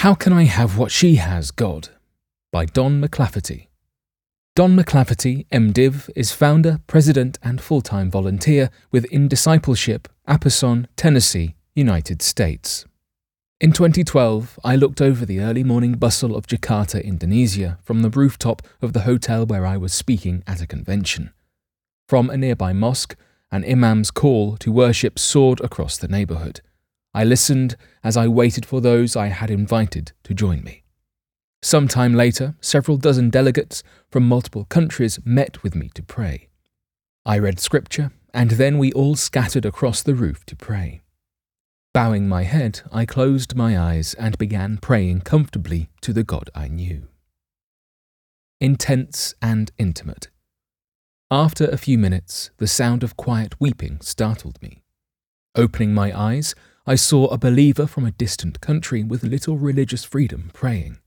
How Can I Have What She Has, God? by Don MacLafferty. Don MacLafferty, MDiv, is founder, president, and full time volunteer with In Discipleship, Apison, Tennessee, United States. In 2012, I looked over the early morning bustle of Jakarta, Indonesia, from the rooftop of the hotel where I was speaking at a convention. From a nearby mosque, an imam's call to worship soared across the neighborhood. I listened as I waited for those I had invited to join me. Some time later, several dozen delegates from multiple countries met with me to pray. I read scripture, and then we all scattered across the roof to pray. Bowing my head, I closed my eyes and began praying comfortably to the God I knew. Intense and intimate. After a few minutes, the sound of quiet weeping startled me. Opening my eyes, I saw a believer from a distant country with little religious freedom praying.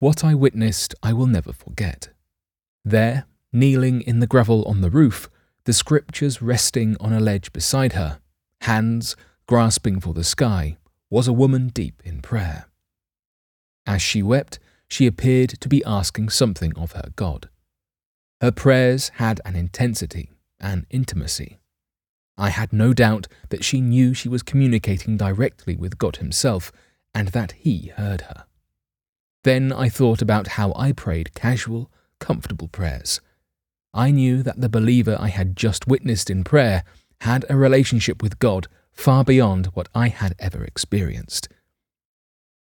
What I witnessed I will never forget. There, kneeling in the gravel on the roof, the scriptures resting on a ledge beside her, hands grasping for the sky, was a woman deep in prayer. As she wept, she appeared to be asking something of her God. Her prayers had an intensity, an intimacy. I had no doubt that she knew she was communicating directly with God Himself and that He heard her. Then I thought about how I prayed casual, comfortable prayers. I knew that the believer I had just witnessed in prayer had a relationship with God far beyond what I had ever experienced.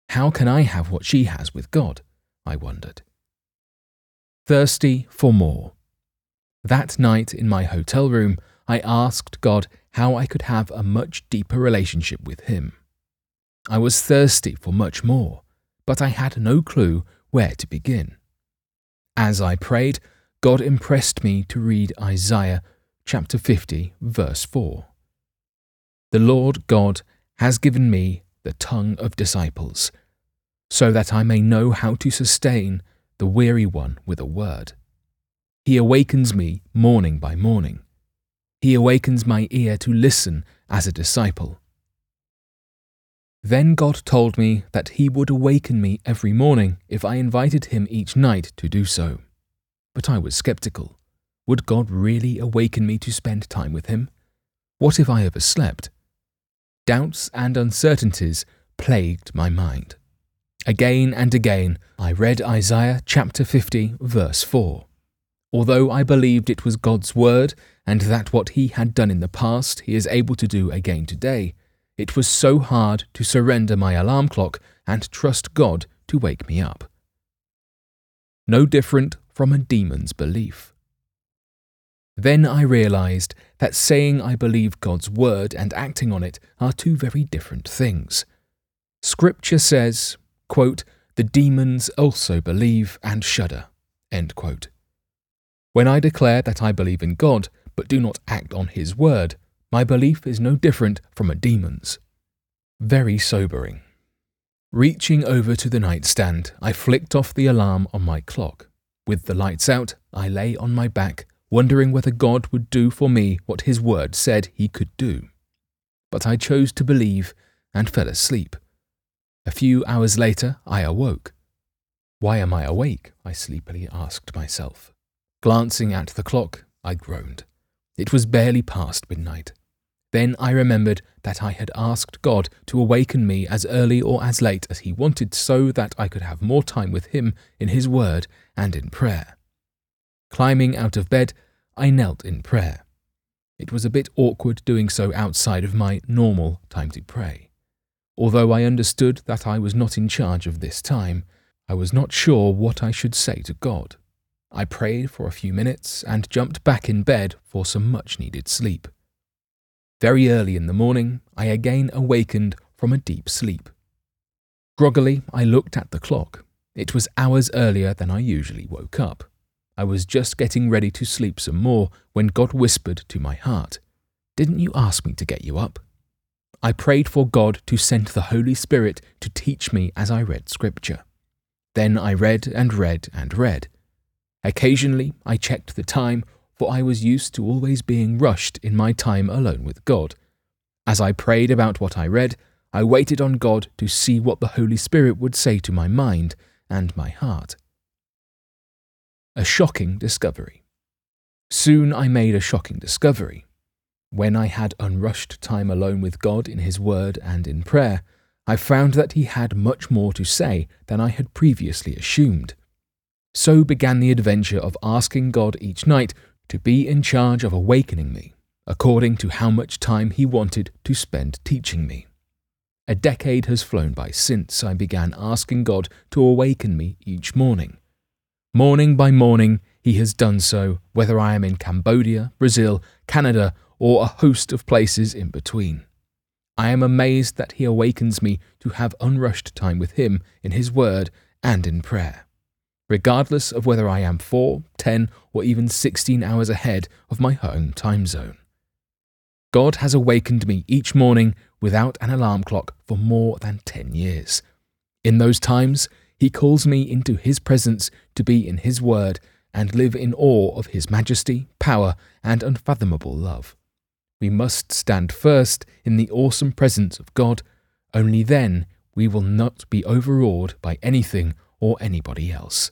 How can I have what she has with God? I wondered. Thirsty for more. That night in my hotel room, I asked God how I could have a much deeper relationship with Him. I was thirsty for much more, but I had no clue where to begin. As I prayed, God impressed me to read Isaiah chapter 50, verse 4. The Lord God has given me the tongue of disciples, so that I may know how to sustain the weary one with a word. He awakens me morning by morning. He awakens my ear to listen as a disciple. Then God told me that He would awaken me every morning if I invited Him each night to do so. But I was skeptical. Would God really awaken me to spend time with Him? What if I overslept? Doubts and uncertainties plagued my mind. Again and again, I read Isaiah chapter 50, verse 4. Although I believed it was God's word and that what he had done in the past he is able to do again today, it was so hard to surrender my alarm clock and trust God to wake me up. No different from a demon's belief. Then I realized that saying I believe God's word and acting on it are two very different things. Scripture says, quote, the demons also believe and shudder. End quote. When I declare that I believe in God, but do not act on His word, my belief is no different from a demon's. Very sobering. Reaching over to the nightstand, I flicked off the alarm on my clock. With the lights out, I lay on my back, wondering whether God would do for me what His word said He could do. But I chose to believe and fell asleep. A few hours later, I awoke. Why am I awake? I sleepily asked myself. Glancing at the clock, I groaned. It was barely past midnight. Then I remembered that I had asked God to awaken me as early or as late as He wanted so that I could have more time with Him in His Word and in prayer. Climbing out of bed, I knelt in prayer. It was a bit awkward doing so outside of my normal time to pray. Although I understood that I was not in charge of this time, I was not sure what I should say to God. I prayed for a few minutes and jumped back in bed for some much needed sleep. Very early in the morning, I again awakened from a deep sleep. Groggily, I looked at the clock. It was hours earlier than I usually woke up. I was just getting ready to sleep some more when God whispered to my heart, Didn't you ask me to get you up? I prayed for God to send the Holy Spirit to teach me as I read Scripture. Then I read and read and read. Occasionally, I checked the time, for I was used to always being rushed in my time alone with God. As I prayed about what I read, I waited on God to see what the Holy Spirit would say to my mind and my heart. A shocking discovery. Soon I made a shocking discovery. When I had unrushed time alone with God in His Word and in prayer, I found that He had much more to say than I had previously assumed. So began the adventure of asking God each night to be in charge of awakening me, according to how much time He wanted to spend teaching me. A decade has flown by since I began asking God to awaken me each morning. Morning by morning, He has done so, whether I am in Cambodia, Brazil, Canada, or a host of places in between. I am amazed that He awakens me to have unrushed time with Him in His Word and in prayer, regardless of whether I am four, ten, or even sixteen hours ahead of my home time zone. God has awakened me each morning without an alarm clock for more than ten years. In those times, he calls me into His presence to be in His Word and live in awe of His majesty, power, and unfathomable love. We must stand first in the awesome presence of God. Only then we will not be overawed by anything or anybody else.